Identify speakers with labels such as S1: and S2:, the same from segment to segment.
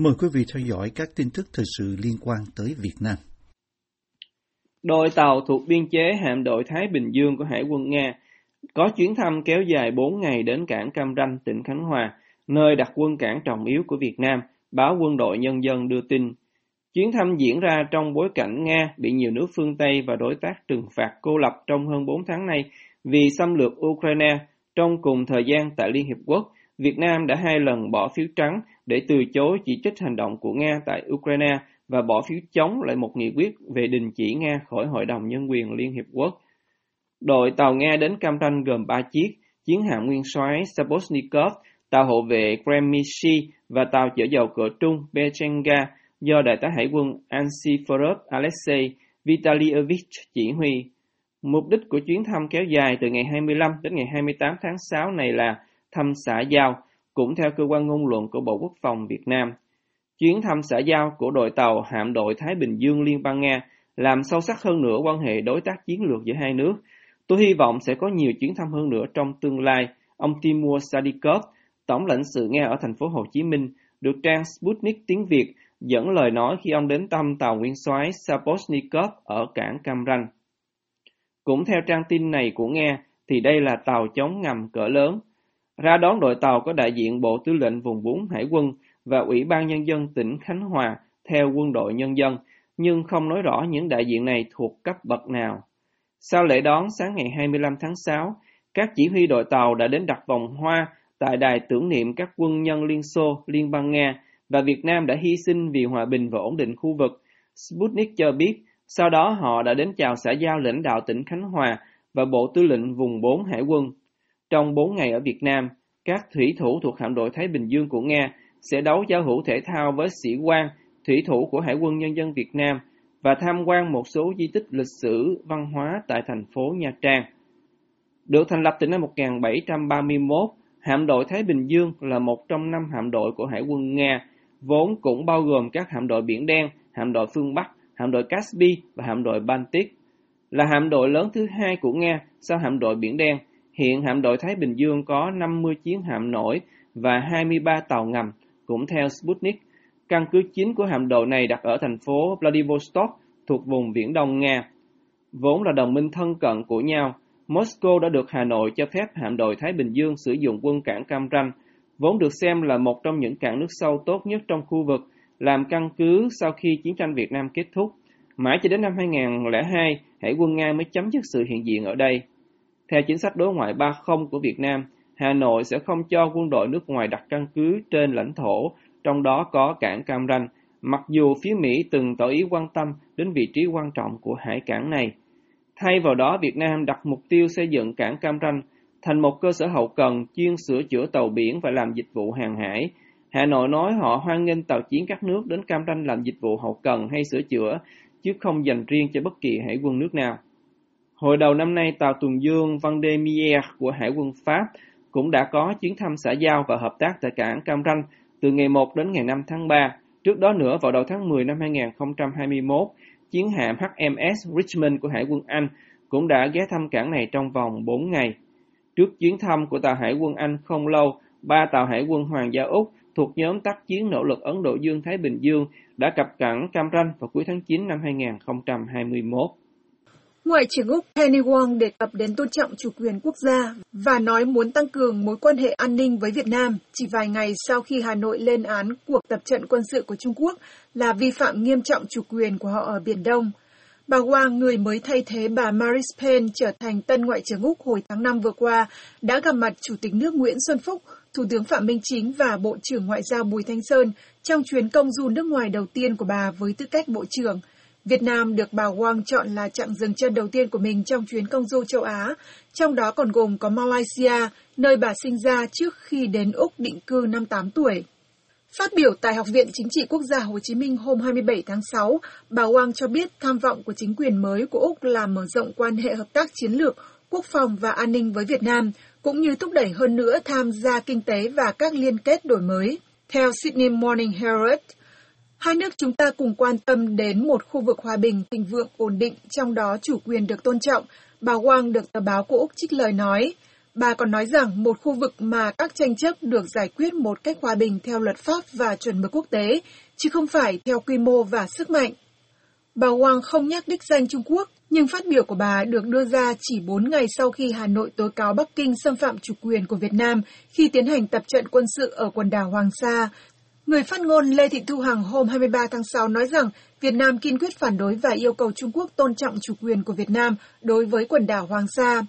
S1: Mời quý vị theo dõi các tin tức thời sự liên quan tới Việt Nam.
S2: Đội tàu thuộc biên chế hạm đội Thái Bình Dương của Hải quân Nga có chuyến thăm kéo dài 4 ngày đến cảng Cam Ranh, tỉnh Khánh Hòa, nơi đặt quân cảng trọng yếu của Việt Nam, báo quân đội nhân dân đưa tin. Chuyến thăm diễn ra trong bối cảnh Nga bị nhiều nước phương Tây và đối tác trừng phạt cô lập trong hơn 4 tháng nay vì xâm lược Ukraine. Trong cùng thời gian tại Liên Hiệp Quốc, Việt Nam đã hai lần bỏ phiếu trắng để từ chối chỉ trích hành động của Nga tại Ukraine và bỏ phiếu chống lại một nghị quyết về đình chỉ Nga khỏi Hội đồng Nhân quyền Liên Hiệp Quốc. Đội tàu Nga đến Cam Ranh gồm 3 chiếc, chiến hạm nguyên soái Sabosnikov, tàu hộ vệ Kremishi và tàu chở dầu cỡ trung Bechenga do Đại tá Hải quân Ansiforov Alexei Vitalievich chỉ huy. Mục đích của chuyến thăm kéo dài từ ngày 25 đến ngày 28 tháng 6 này là thăm xã giao, cũng theo cơ quan ngôn luận của Bộ Quốc phòng Việt Nam. Chuyến thăm xã giao của đội tàu hạm đội Thái Bình Dương Liên bang Nga làm sâu sắc hơn nữa quan hệ đối tác chiến lược giữa hai nước. Tôi hy vọng sẽ có nhiều chuyến thăm hơn nữa trong tương lai. Ông Timur Sadikov, tổng lãnh sự Nga ở thành phố Hồ Chí Minh, được trang Sputnik tiếng Việt dẫn lời nói khi ông đến thăm tàu nguyên soái Saposnikov ở cảng Cam Ranh. Cũng theo trang tin này của Nga, thì đây là tàu chống ngầm cỡ lớn. Ra đón đội tàu có đại diện Bộ Tư lệnh Vùng 4 Hải quân và Ủy ban Nhân dân tỉnh Khánh Hòa theo quân đội nhân dân, nhưng không nói rõ những đại diện này thuộc cấp bậc nào. Sau lễ đón sáng ngày 25 tháng 6, các chỉ huy đội tàu đã đến đặt vòng hoa tại đài tưởng niệm các quân nhân Liên Xô, Liên bang Nga và Việt Nam đã hy sinh vì hòa bình và ổn định khu vực. Sputnik cho biết, sau đó họ đã đến chào xã giao lãnh đạo tỉnh Khánh Hòa và Bộ Tư lệnh Vùng 4 Hải quân. Trong 4 ngày ở Việt Nam, các thủy thủ thuộc hạm đội Thái Bình Dương của Nga sẽ đấu giao hữu thể thao với sĩ quan, thủy thủ của Hải quân Nhân dân Việt Nam và tham quan một số di tích lịch sử văn hóa tại thành phố Nha Trang. Được thành lập từ năm 1731, hạm đội Thái Bình Dương là một trong năm hạm đội của Hải quân Nga, vốn cũng bao gồm các hạm đội Biển Đen, hạm đội phương Bắc, hạm đội Caspi và hạm đội Baltic. Là hạm đội lớn thứ hai của Nga sau hạm đội Biển Đen, hiện hạm đội Thái Bình Dương có 50 chiến hạm nổi và 23 tàu ngầm, cũng theo Sputnik. Căn cứ chính của hạm đội này đặt ở thành phố Vladivostok thuộc vùng Viễn Đông Nga. Vốn là đồng minh thân cận của nhau, Moscow đã được Hà Nội cho phép hạm đội Thái Bình Dương sử dụng quân cảng Cam Ranh, vốn được xem là một trong những cảng nước sâu tốt nhất trong khu vực, làm căn cứ sau khi chiến tranh Việt Nam kết thúc. Mãi cho đến năm 2002, Hải quân Nga mới chấm dứt sự hiện diện ở đây. Theo chính sách đối ngoại 30 của Việt Nam, Hà Nội sẽ không cho quân đội nước ngoài đặt căn cứ trên lãnh thổ, trong đó có cảng Cam Ranh, mặc dù phía Mỹ từng tỏ ý quan tâm đến vị trí quan trọng của hải cảng này. Thay vào đó, Việt Nam đặt mục tiêu xây dựng cảng Cam Ranh thành một cơ sở hậu cần chuyên sửa chữa tàu biển và làm dịch vụ hàng hải. Hà Nội nói họ hoan nghênh tàu chiến các nước đến Cam Ranh làm dịch vụ hậu cần hay sửa chữa, chứ không dành riêng cho bất kỳ hải quân nước nào. Hồi đầu năm nay, tàu tuần dương Vendémiaire của Hải quân Pháp cũng đã có chuyến thăm xã giao và hợp tác tại cảng Cam Ranh từ ngày 1 đến ngày 5 tháng 3. Trước đó nữa, vào đầu tháng 10 năm 2021, chiến hạm HMS Richmond của Hải quân Anh cũng đã ghé thăm cảng này trong vòng 4 ngày. Trước chuyến thăm của tàu Hải quân Anh không lâu, ba tàu Hải quân Hoàng gia Úc thuộc nhóm tác chiến nỗ lực Ấn Độ Dương-Thái Bình Dương đã cập cảng Cam Ranh vào cuối tháng 9 năm 2021.
S3: Ngoại trưởng Úc Penny Wong đề cập đến tôn trọng chủ quyền quốc gia và nói muốn tăng cường mối quan hệ an ninh với Việt Nam chỉ vài ngày sau khi Hà Nội lên án cuộc tập trận quân sự của Trung Quốc là vi phạm nghiêm trọng chủ quyền của họ ở Biển Đông. Bà Wang, người mới thay thế bà Maris Payne trở thành tân Ngoại trưởng Úc hồi tháng 5 vừa qua, đã gặp mặt Chủ tịch nước Nguyễn Xuân Phúc, Thủ tướng Phạm Minh Chính và Bộ trưởng Ngoại giao Bùi Thanh Sơn trong chuyến công du nước ngoài đầu tiên của bà với tư cách Bộ trưởng – Việt Nam được bà Wang chọn là chặng dừng chân đầu tiên của mình trong chuyến công du châu Á, trong đó còn gồm có Malaysia, nơi bà sinh ra trước khi đến Úc định cư năm 8 tuổi. Phát biểu tại Học viện Chính trị Quốc gia Hồ Chí Minh hôm 27 tháng 6, bà Wang cho biết tham vọng của chính quyền mới của Úc là mở rộng quan hệ hợp tác chiến lược, quốc phòng và an ninh với Việt Nam, cũng như thúc đẩy hơn nữa tham gia kinh tế và các liên kết đổi mới. Theo Sydney Morning Herald, Hai nước chúng ta cùng quan tâm đến một khu vực hòa bình, thịnh vượng, ổn định, trong đó chủ quyền được tôn trọng. Bà Wang được tờ báo của Úc trích lời nói, Bà còn nói rằng một khu vực mà các tranh chấp được giải quyết một cách hòa bình theo luật pháp và chuẩn mực quốc tế, chứ không phải theo quy mô và sức mạnh. Bà Wang không nhắc đích danh Trung Quốc, nhưng phát biểu của bà được đưa ra chỉ 4 ngày sau khi Hà Nội tố cáo Bắc Kinh xâm phạm chủ quyền của Việt Nam khi tiến hành tập trận quân sự ở quần đảo Hoàng Sa. Người phát ngôn Lê Thị Thu Hằng hôm 23 tháng 6 nói rằng Việt Nam kiên quyết phản đối và yêu cầu Trung Quốc tôn trọng chủ quyền của Việt Nam đối với quần đảo Hoàng Sa.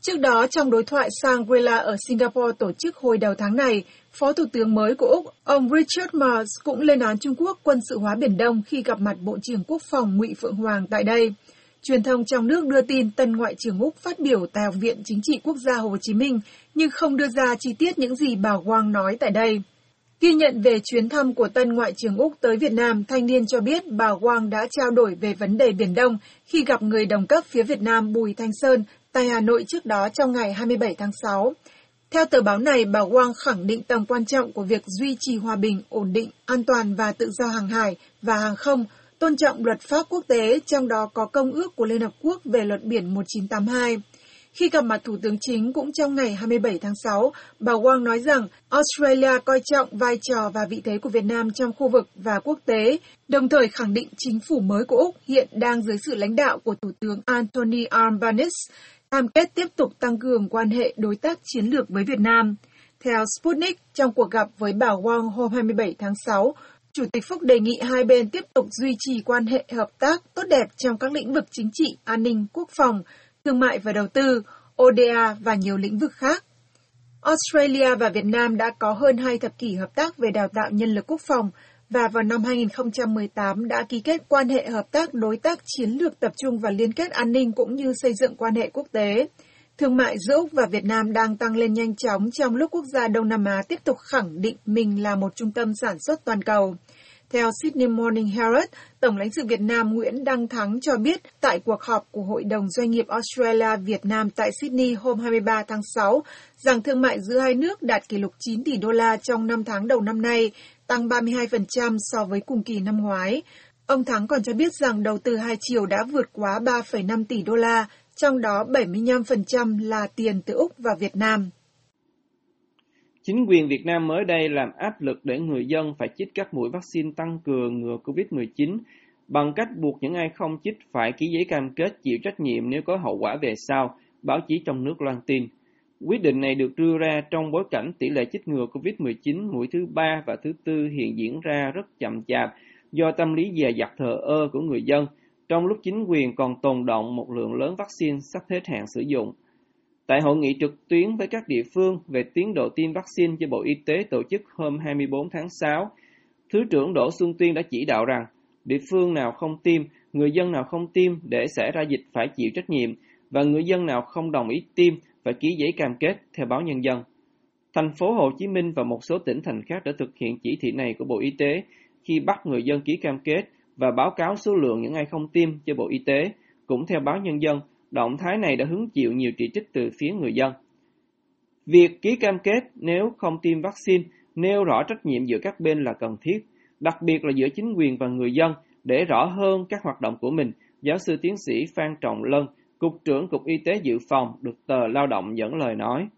S3: Trước đó, trong đối thoại Shangri-La ở Singapore tổ chức hồi đầu tháng này, Phó Thủ tướng mới của Úc, ông Richard Marles cũng lên án Trung Quốc quân sự hóa Biển Đông khi gặp mặt Bộ trưởng Quốc phòng Ngụy Phượng Hoàng tại đây. Truyền thông trong nước đưa tin tân Ngoại trưởng Úc phát biểu tại Học viện Chính trị Quốc gia Hồ Chí Minh, nhưng không đưa ra chi tiết những gì bà Wang nói tại đây. Ghi nhận về chuyến thăm của tân Ngoại trưởng Úc tới Việt Nam, thanh niên cho biết bà Wang đã trao đổi về vấn đề Biển Đông khi gặp người đồng cấp phía Việt Nam Bùi Thanh Sơn tại Hà Nội trước đó trong ngày 27 tháng 6. Theo tờ báo này, bà Wang khẳng định tầm quan trọng của việc duy trì hòa bình, ổn định, an toàn và tự do hàng hải và hàng không, tôn trọng luật pháp quốc tế, trong đó có Công ước của Liên Hợp Quốc về luật biển 1982. Khi gặp mặt Thủ tướng Chính cũng trong ngày 27 tháng 6, bà Wang nói rằng Australia coi trọng vai trò và vị thế của Việt Nam trong khu vực và quốc tế, đồng thời khẳng định chính phủ mới của Úc hiện đang dưới sự lãnh đạo của Thủ tướng Anthony Albanese cam kết tiếp tục tăng cường quan hệ đối tác chiến lược với Việt Nam. Theo Sputnik, trong cuộc gặp với bà Wang hôm 27 tháng 6, Chủ tịch Phúc đề nghị hai bên tiếp tục duy trì quan hệ hợp tác tốt đẹp trong các lĩnh vực chính trị, an ninh, quốc phòng, thương mại và đầu tư, ODA và nhiều lĩnh vực khác. Australia và Việt Nam đã có hơn hai thập kỷ hợp tác về đào tạo nhân lực quốc phòng và vào năm 2018 đã ký kết quan hệ hợp tác đối tác chiến lược tập trung vào liên kết an ninh cũng như xây dựng quan hệ quốc tế. Thương mại giữa Úc và Việt Nam đang tăng lên nhanh chóng trong lúc quốc gia Đông Nam Á tiếp tục khẳng định mình là một trung tâm sản xuất toàn cầu. Theo Sydney Morning Herald, Tổng lãnh sự Việt Nam Nguyễn Đăng Thắng cho biết tại cuộc họp của Hội đồng Doanh nghiệp Australia Việt Nam tại Sydney hôm 23 tháng 6 rằng thương mại giữa hai nước đạt kỷ lục 9 tỷ đô la trong 5 tháng đầu năm nay, tăng 32% so với cùng kỳ năm ngoái. Ông Thắng còn cho biết rằng đầu tư hai chiều đã vượt quá 3,5 tỷ đô la, trong đó 75% là tiền từ Úc và Việt Nam.
S2: Chính quyền Việt Nam mới đây làm áp lực để người dân phải chích các mũi vaccine tăng cường ngừa COVID-19 bằng cách buộc những ai không chích phải ký giấy cam kết chịu trách nhiệm nếu có hậu quả về sau, báo chí trong nước loan tin. Quyết định này được đưa ra trong bối cảnh tỷ lệ chích ngừa COVID-19 mũi thứ ba và thứ tư hiện diễn ra rất chậm chạp do tâm lý dè dặt thờ ơ của người dân, trong lúc chính quyền còn tồn động một lượng lớn vaccine sắp hết hạn sử dụng. Tại hội nghị trực tuyến với các địa phương về tiến độ tiêm vaccine do Bộ Y tế tổ chức hôm 24 tháng 6, Thứ trưởng Đỗ Xuân Tuyên đã chỉ đạo rằng địa phương nào không tiêm, người dân nào không tiêm để xảy ra dịch phải chịu trách nhiệm và người dân nào không đồng ý tiêm phải ký giấy cam kết theo báo nhân dân. Thành phố Hồ Chí Minh và một số tỉnh thành khác đã thực hiện chỉ thị này của Bộ Y tế khi bắt người dân ký cam kết và báo cáo số lượng những ai không tiêm cho Bộ Y tế. Cũng theo báo nhân dân, động thái này đã hứng chịu nhiều chỉ trích từ phía người dân. Việc ký cam kết nếu không tiêm vaccine nêu rõ trách nhiệm giữa các bên là cần thiết, đặc biệt là giữa chính quyền và người dân để rõ hơn các hoạt động của mình, giáo sư tiến sĩ Phan Trọng Lân, Cục trưởng Cục Y tế Dự phòng được tờ Lao động dẫn lời nói.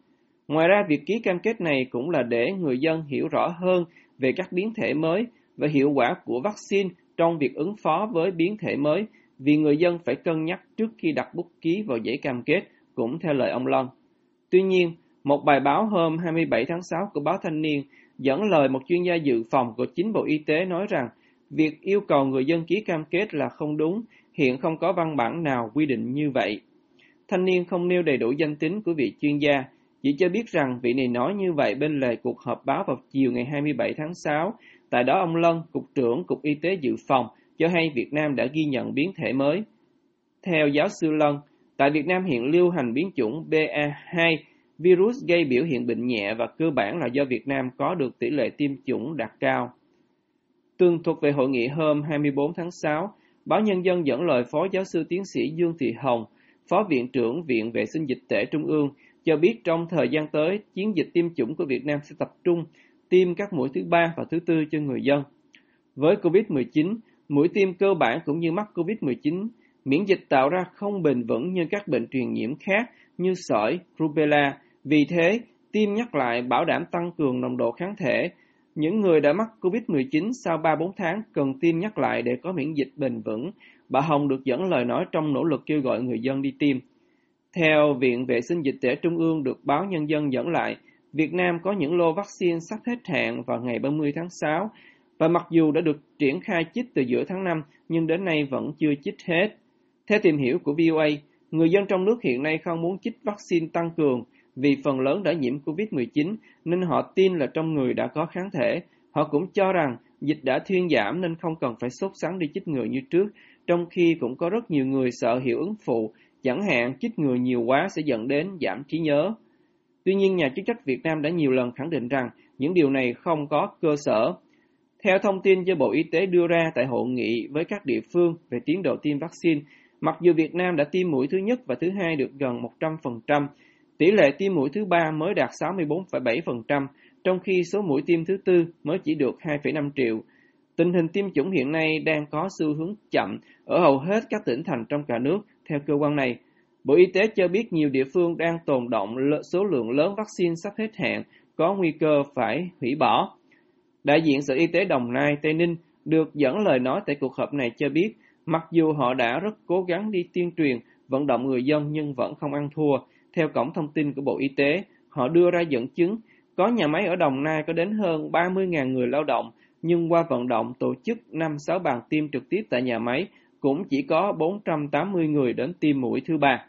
S2: Ngoài ra, việc ký cam kết này cũng là để người dân hiểu rõ hơn về các biến thể mới và hiệu quả của vaccine trong việc ứng phó với biến thể mới vì người dân phải cân nhắc trước khi đặt bút ký vào giấy cam kết, cũng theo lời ông Lân. Tuy nhiên, một bài báo hôm 27 tháng 6 của báo Thanh niên dẫn lời một chuyên gia dự phòng của chính Bộ Y tế nói rằng việc yêu cầu người dân ký cam kết là không đúng, hiện không có văn bản nào quy định như vậy. Thanh niên không nêu đầy đủ danh tính của vị chuyên gia, chỉ cho biết rằng vị này nói như vậy bên lề cuộc họp báo vào chiều ngày 27 tháng 6. Tại đó ông Lân, Cục trưởng Cục Y tế Dự phòng, cho hay Việt Nam đã ghi nhận biến thể mới. Theo giáo sư Lân, tại Việt Nam hiện lưu hành biến chủng BA2, virus gây biểu hiện bệnh nhẹ và cơ bản là do Việt Nam có được tỷ lệ tiêm chủng đạt cao. Tường thuật về hội nghị hôm 24 tháng 6, báo Nhân dân dẫn lời Phó Giáo sư Tiến sĩ Dương Thị Hồng, Phó Viện trưởng Viện Vệ sinh Dịch tễ Trung ương, cho biết trong thời gian tới, chiến dịch tiêm chủng của Việt Nam sẽ tập trung tiêm các mũi thứ ba và thứ tư cho người dân. Với COVID-19, Mũi tiêm cơ bản cũng như mắc COVID-19, miễn dịch tạo ra không bền vững như các bệnh truyền nhiễm khác như sởi, rubella Vì thế, tiêm nhắc lại bảo đảm tăng cường nồng độ kháng thể. Những người đã mắc COVID-19 sau 3-4 tháng cần tiêm nhắc lại để có miễn dịch bền vững. Bà Hồng được dẫn lời nói trong nỗ lực kêu gọi người dân đi tiêm. Theo Viện Vệ sinh Dịch tễ Trung ương được báo Nhân dân dẫn lại, Việt Nam có những lô vaccine sắp hết hạn vào ngày 30 tháng 6 và mặc dù đã được triển khai chích từ giữa tháng 5 nhưng đến nay vẫn chưa chích hết. Theo tìm hiểu của VOA, người dân trong nước hiện nay không muốn chích vaccine tăng cường vì phần lớn đã nhiễm COVID-19 nên họ tin là trong người đã có kháng thể. Họ cũng cho rằng dịch đã thuyên giảm nên không cần phải sốt sắng đi chích ngừa như trước, trong khi cũng có rất nhiều người sợ hiệu ứng phụ, chẳng hạn chích ngừa nhiều quá sẽ dẫn đến giảm trí nhớ. Tuy nhiên, nhà chức trách Việt Nam đã nhiều lần khẳng định rằng những điều này không có cơ sở. Theo thông tin do Bộ Y tế đưa ra tại hội nghị với các địa phương về tiến độ tiêm vaccine, mặc dù Việt Nam đã tiêm mũi thứ nhất và thứ hai được gần 100%, tỷ lệ tiêm mũi thứ ba mới đạt 64,7%, trong khi số mũi tiêm thứ tư mới chỉ được 2,5 triệu. Tình hình tiêm chủng hiện nay đang có xu hướng chậm ở hầu hết các tỉnh thành trong cả nước, theo cơ quan này. Bộ Y tế cho biết nhiều địa phương đang tồn động số lượng lớn vaccine sắp hết hạn, có nguy cơ phải hủy bỏ. Đại diện Sở Y tế Đồng Nai, Tây Ninh được dẫn lời nói tại cuộc họp này cho biết, mặc dù họ đã rất cố gắng đi tuyên truyền, vận động người dân nhưng vẫn không ăn thua. Theo cổng thông tin của Bộ Y tế, họ đưa ra dẫn chứng có nhà máy ở Đồng Nai có đến hơn 30.000 người lao động, nhưng qua vận động tổ chức 5-6 bàn tiêm trực tiếp tại nhà máy, cũng chỉ có 480 người đến tiêm mũi thứ ba.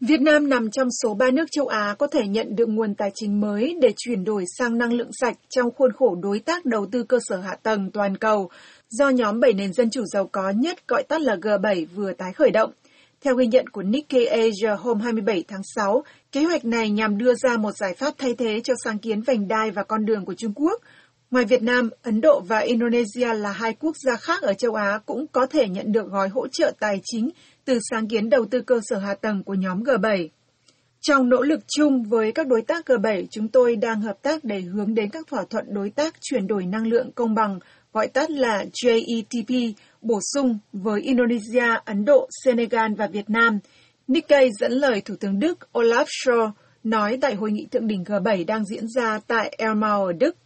S3: Việt Nam nằm trong số 3 nước châu Á có thể nhận được nguồn tài chính mới để chuyển đổi sang năng lượng sạch trong khuôn khổ đối tác đầu tư cơ sở hạ tầng toàn cầu do nhóm 7 nền dân chủ giàu có nhất gọi tắt là G7 vừa tái khởi động. Theo ghi nhận của Nikkei Asia hôm 27 tháng 6, kế hoạch này nhằm đưa ra một giải pháp thay thế cho sáng kiến vành đai và con đường của Trung Quốc. Ngoài Việt Nam, Ấn Độ và Indonesia là hai quốc gia khác ở châu Á cũng có thể nhận được gói hỗ trợ tài chính từ sáng kiến đầu tư cơ sở hạ tầng của nhóm G7. Trong nỗ lực chung với các đối tác G7, chúng tôi đang hợp tác để hướng đến các thỏa thuận đối tác chuyển đổi năng lượng công bằng, gọi tắt là JETP, bổ sung với Indonesia, Ấn Độ, Senegal và Việt Nam. Nikkei dẫn lời Thủ tướng Đức Olaf Scholz nói tại hội nghị thượng đỉnh G7 đang diễn ra tại Elmau ở Đức.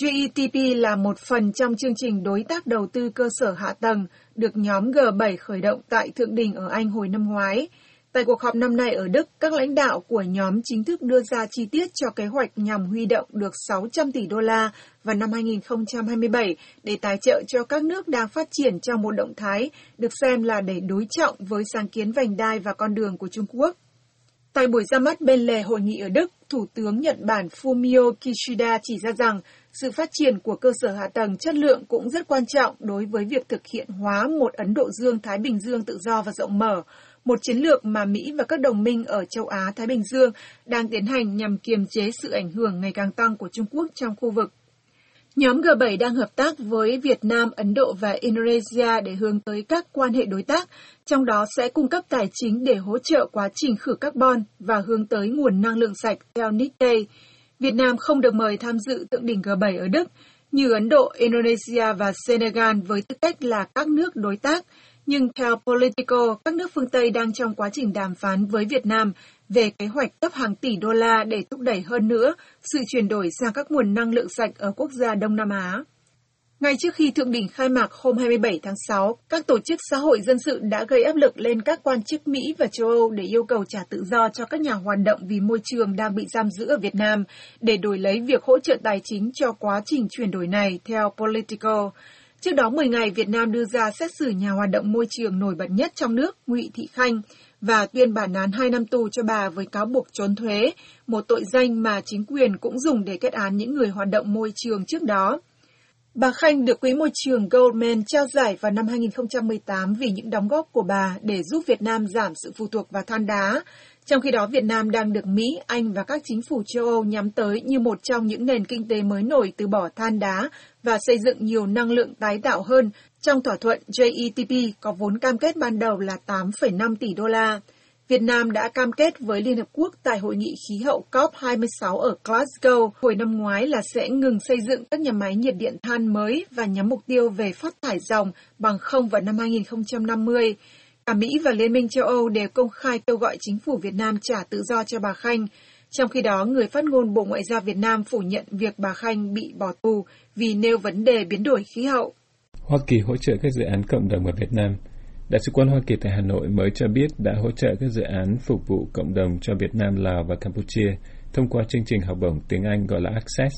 S3: GETP là một phần trong chương trình đối tác đầu tư cơ sở hạ tầng được nhóm G7 khởi động tại Thượng đỉnh ở Anh hồi năm ngoái. Tại cuộc họp năm nay ở Đức, các lãnh đạo của nhóm chính thức đưa ra chi tiết cho kế hoạch nhằm huy động được 600 tỷ đô la vào năm 2027 để tài trợ cho các nước đang phát triển trong một động thái được xem là để đối trọng với sáng kiến vành đai và con đường của Trung Quốc. Tại buổi ra mắt bên lề hội nghị ở Đức, Thủ tướng Nhật Bản Fumio Kishida chỉ ra rằng sự phát triển của cơ sở hạ tầng chất lượng cũng rất quan trọng đối với việc thực hiện hóa một Ấn Độ Dương-Thái Bình Dương tự do và rộng mở, một chiến lược mà Mỹ và các đồng minh ở châu Á-Thái Bình Dương đang tiến hành nhằm kiềm chế sự ảnh hưởng ngày càng tăng của Trung Quốc trong khu vực. Nhóm G7 đang hợp tác với Việt Nam, Ấn Độ và Indonesia để hướng tới các quan hệ đối tác, trong đó sẽ cung cấp tài chính để hỗ trợ quá trình khử carbon và hướng tới nguồn năng lượng sạch theo Nikkei. Việt Nam không được mời tham dự thượng đỉnh G7 ở Đức, như Ấn Độ, Indonesia và Senegal với tư cách là các nước đối tác, nhưng theo Politico, các nước phương Tây đang trong quá trình đàm phán với Việt Nam về kế hoạch cấp hàng tỷ đô la để thúc đẩy hơn nữa sự chuyển đổi sang các nguồn năng lượng sạch ở quốc gia Đông Nam Á. Ngay trước khi thượng đỉnh khai mạc hôm 27 tháng 6, các tổ chức xã hội dân sự đã gây áp lực lên các quan chức Mỹ và châu Âu để yêu cầu trả tự do cho các nhà hoạt động vì môi trường đang bị giam giữ ở Việt Nam để đổi lấy việc hỗ trợ tài chính cho quá trình chuyển đổi này, theo Politico. Trước đó 10 ngày, Việt Nam đưa ra xét xử nhà hoạt động môi trường nổi bật nhất trong nước, Ngụy Thị Khanh, và tuyên bản án 2 năm tù cho bà với cáo buộc trốn thuế, một tội danh mà chính quyền cũng dùng để kết án những người hoạt động môi trường trước đó. Bà Khanh được Quỹ môi trường Goldman trao giải vào năm 2018 vì những đóng góp của bà để giúp Việt Nam giảm sự phụ thuộc vào than đá. Trong khi đó, Việt Nam đang được Mỹ, Anh và các chính phủ châu Âu nhắm tới như một trong những nền kinh tế mới nổi từ bỏ than đá và xây dựng nhiều năng lượng tái tạo hơn trong thỏa thuận JETP có vốn cam kết ban đầu là 8,5 tỷ đô la. Việt Nam đã cam kết với Liên Hợp Quốc tại hội nghị khí hậu COP26 ở Glasgow hồi năm ngoái là sẽ ngừng xây dựng các nhà máy nhiệt điện than mới và nhắm mục tiêu về phát thải dòng bằng không vào năm 2050. Cả Mỹ và Liên minh châu Âu đều công khai kêu gọi chính phủ Việt Nam trả tự do cho bà Khanh. Trong khi đó, người phát ngôn Bộ Ngoại giao Việt Nam phủ nhận việc bà Khanh bị bỏ tù vì nêu vấn đề biến đổi khí hậu.
S4: Hoa Kỳ hỗ trợ các dự án cộng đồng ở Việt Nam. Đại sứ quán Hoa Kỳ tại Hà Nội mới cho biết đã hỗ trợ các dự án phục vụ cộng đồng cho Việt Nam, Lào và Campuchia thông qua chương trình học bổng tiếng Anh gọi là Access.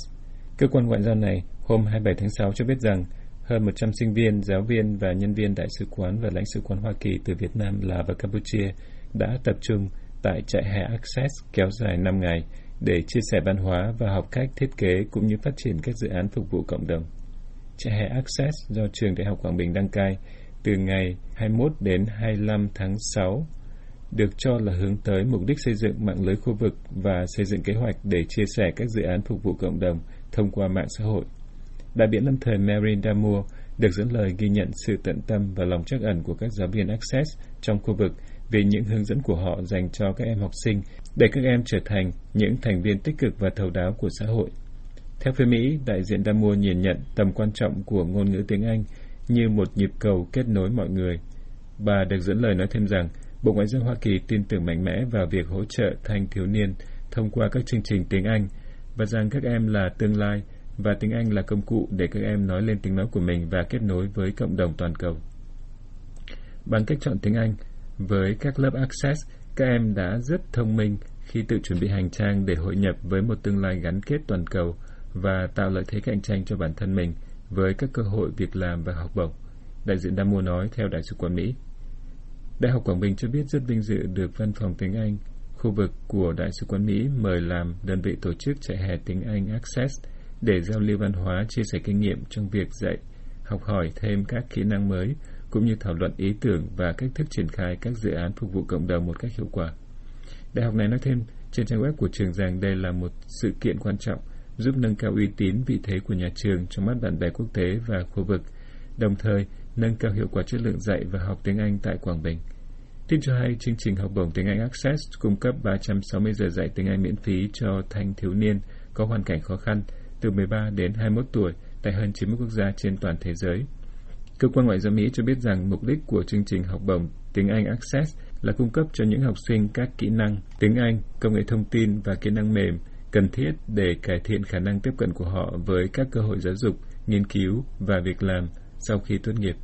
S4: Cơ quan ngoại giao này hôm 27 tháng 6 cho biết rằng hơn 100 sinh viên, giáo viên và nhân viên đại sứ quán và lãnh sự quán Hoa Kỳ từ Việt Nam, Lào và Campuchia đã tập trung tại trại hè Access kéo dài 5 ngày để chia sẻ văn hóa và học cách thiết kế cũng như phát triển các dự án phục vụ cộng đồng. Trại hè Access do Trường Đại học Quảng Bình đăng cai từ ngày 21 đến 25 tháng 6 được cho là hướng tới mục đích xây dựng mạng lưới khu vực và xây dựng kế hoạch để chia sẻ các dự án phục vụ cộng đồng thông qua mạng xã hội. Đại biện lâm thời Mary Damour được dẫn lời ghi nhận sự tận tâm và lòng trắc ẩn của các giáo viên Access trong khu vực về những hướng dẫn của họ dành cho các em học sinh để các em trở thành những thành viên tích cực và thấu đáo của xã hội. Theo phía Mỹ, đại diện Damour nhìn nhận tầm quan trọng của ngôn ngữ tiếng Anh như một nhịp cầu kết nối mọi người. Bà được dẫn lời nói thêm rằng Bộ Ngoại giao Hoa Kỳ tin tưởng mạnh mẽ vào việc hỗ trợ thanh thiếu niên thông qua các chương trình tiếng Anh và rằng các em là tương lai và tiếng Anh là công cụ để các em nói lên tiếng nói của mình và kết nối với cộng đồng toàn cầu. Bằng cách chọn tiếng Anh, với các lớp Access, các em đã rất thông minh khi tự chuẩn bị hành trang để hội nhập với một tương lai gắn kết toàn cầu và tạo lợi thế cạnh tranh cho bản thân mình với các cơ hội việc làm và học bổng. Đại diện Damu nói theo Đại sứ quán Mỹ. Đại học Quảng Bình cho biết rất vinh dự được văn phòng tiếng Anh khu vực của Đại sứ quán Mỹ mời làm đơn vị tổ chức trại hè tiếng Anh Access để giao lưu văn hóa, chia sẻ kinh nghiệm trong việc dạy, học hỏi thêm các kỹ năng mới, cũng như thảo luận ý tưởng và cách thức triển khai các dự án phục vụ cộng đồng một cách hiệu quả. Đại học này nói thêm trên trang web của trường rằng đây là một sự kiện quan trọng giúp nâng cao uy tín vị thế của nhà trường trong mắt bạn bè quốc tế và khu vực, đồng thời nâng cao hiệu quả chất lượng dạy và học tiếng Anh tại Quảng Bình. Tin cho hay, chương trình học bổng tiếng Anh Access cung cấp 360 giờ dạy tiếng Anh miễn phí cho thanh thiếu niên có hoàn cảnh khó khăn từ 13 đến 21 tuổi tại hơn 90 quốc gia trên toàn thế giới. Cơ quan ngoại giao Mỹ cho biết rằng mục đích của chương trình học bổng tiếng Anh Access là cung cấp cho những học sinh các kỹ năng tiếng Anh, công nghệ thông tin và kỹ năng mềm cần thiết để cải thiện khả năng tiếp cận của họ với các cơ hội giáo dục, nghiên cứu và việc làm sau khi tốt nghiệp.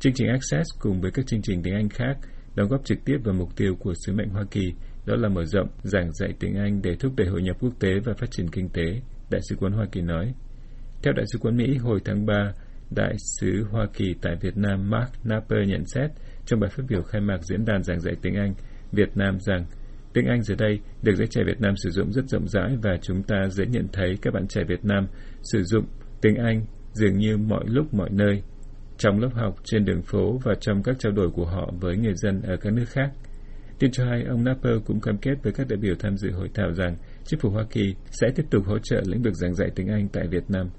S4: Chương trình Access cùng với các chương trình tiếng Anh khác đóng góp trực tiếp vào mục tiêu của sứ mệnh Hoa Kỳ, đó là mở rộng giảng dạy tiếng Anh để thúc đẩy hội nhập quốc tế và phát triển kinh tế, Đại sứ quán Hoa Kỳ nói. Theo Đại sứ quán Mỹ, hồi tháng 3, Đại sứ Hoa Kỳ tại Việt Nam Mark Napper nhận xét trong bài phát biểu khai mạc diễn đàn giảng dạy tiếng Anh Việt Nam rằng tiếng Anh giờ đây được giới trẻ Việt Nam sử dụng rất rộng rãi và chúng ta dễ nhận thấy các bạn trẻ Việt Nam sử dụng tiếng Anh dường như mọi lúc mọi nơi trong lớp học, trên đường phố và trong các trao đổi của họ với người dân ở các nước khác. Tin cho hay, ông Napper cũng cam kết với các đại biểu tham dự hội thảo rằng chính phủ Hoa Kỳ sẽ tiếp tục hỗ trợ lĩnh vực giảng dạy tiếng Anh tại Việt Nam.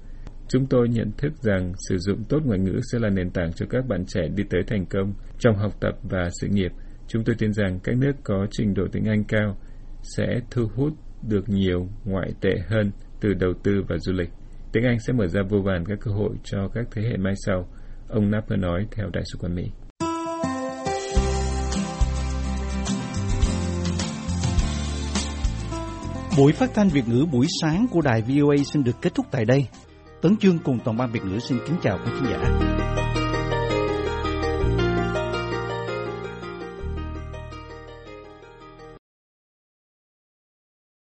S4: Chúng tôi nhận thức rằng sử dụng tốt ngoại ngữ sẽ là nền tảng cho các bạn trẻ đi tới thành công trong học tập và sự nghiệp. Chúng tôi tin rằng các nước có trình độ tiếng Anh cao sẽ thu hút được nhiều ngoại tệ hơn từ đầu tư và du lịch. Tiếng Anh sẽ mở ra vô vàn các cơ hội cho các thế hệ mai sau, Ông Napper nói theo Đại sứ quán Mỹ.
S1: Buổi phát thanh Việt ngữ buổi sáng của đài VOA xin được kết thúc tại đây. Tấn Chương cùng toàn ban Việt ngữ xin kính chào quý khán giả.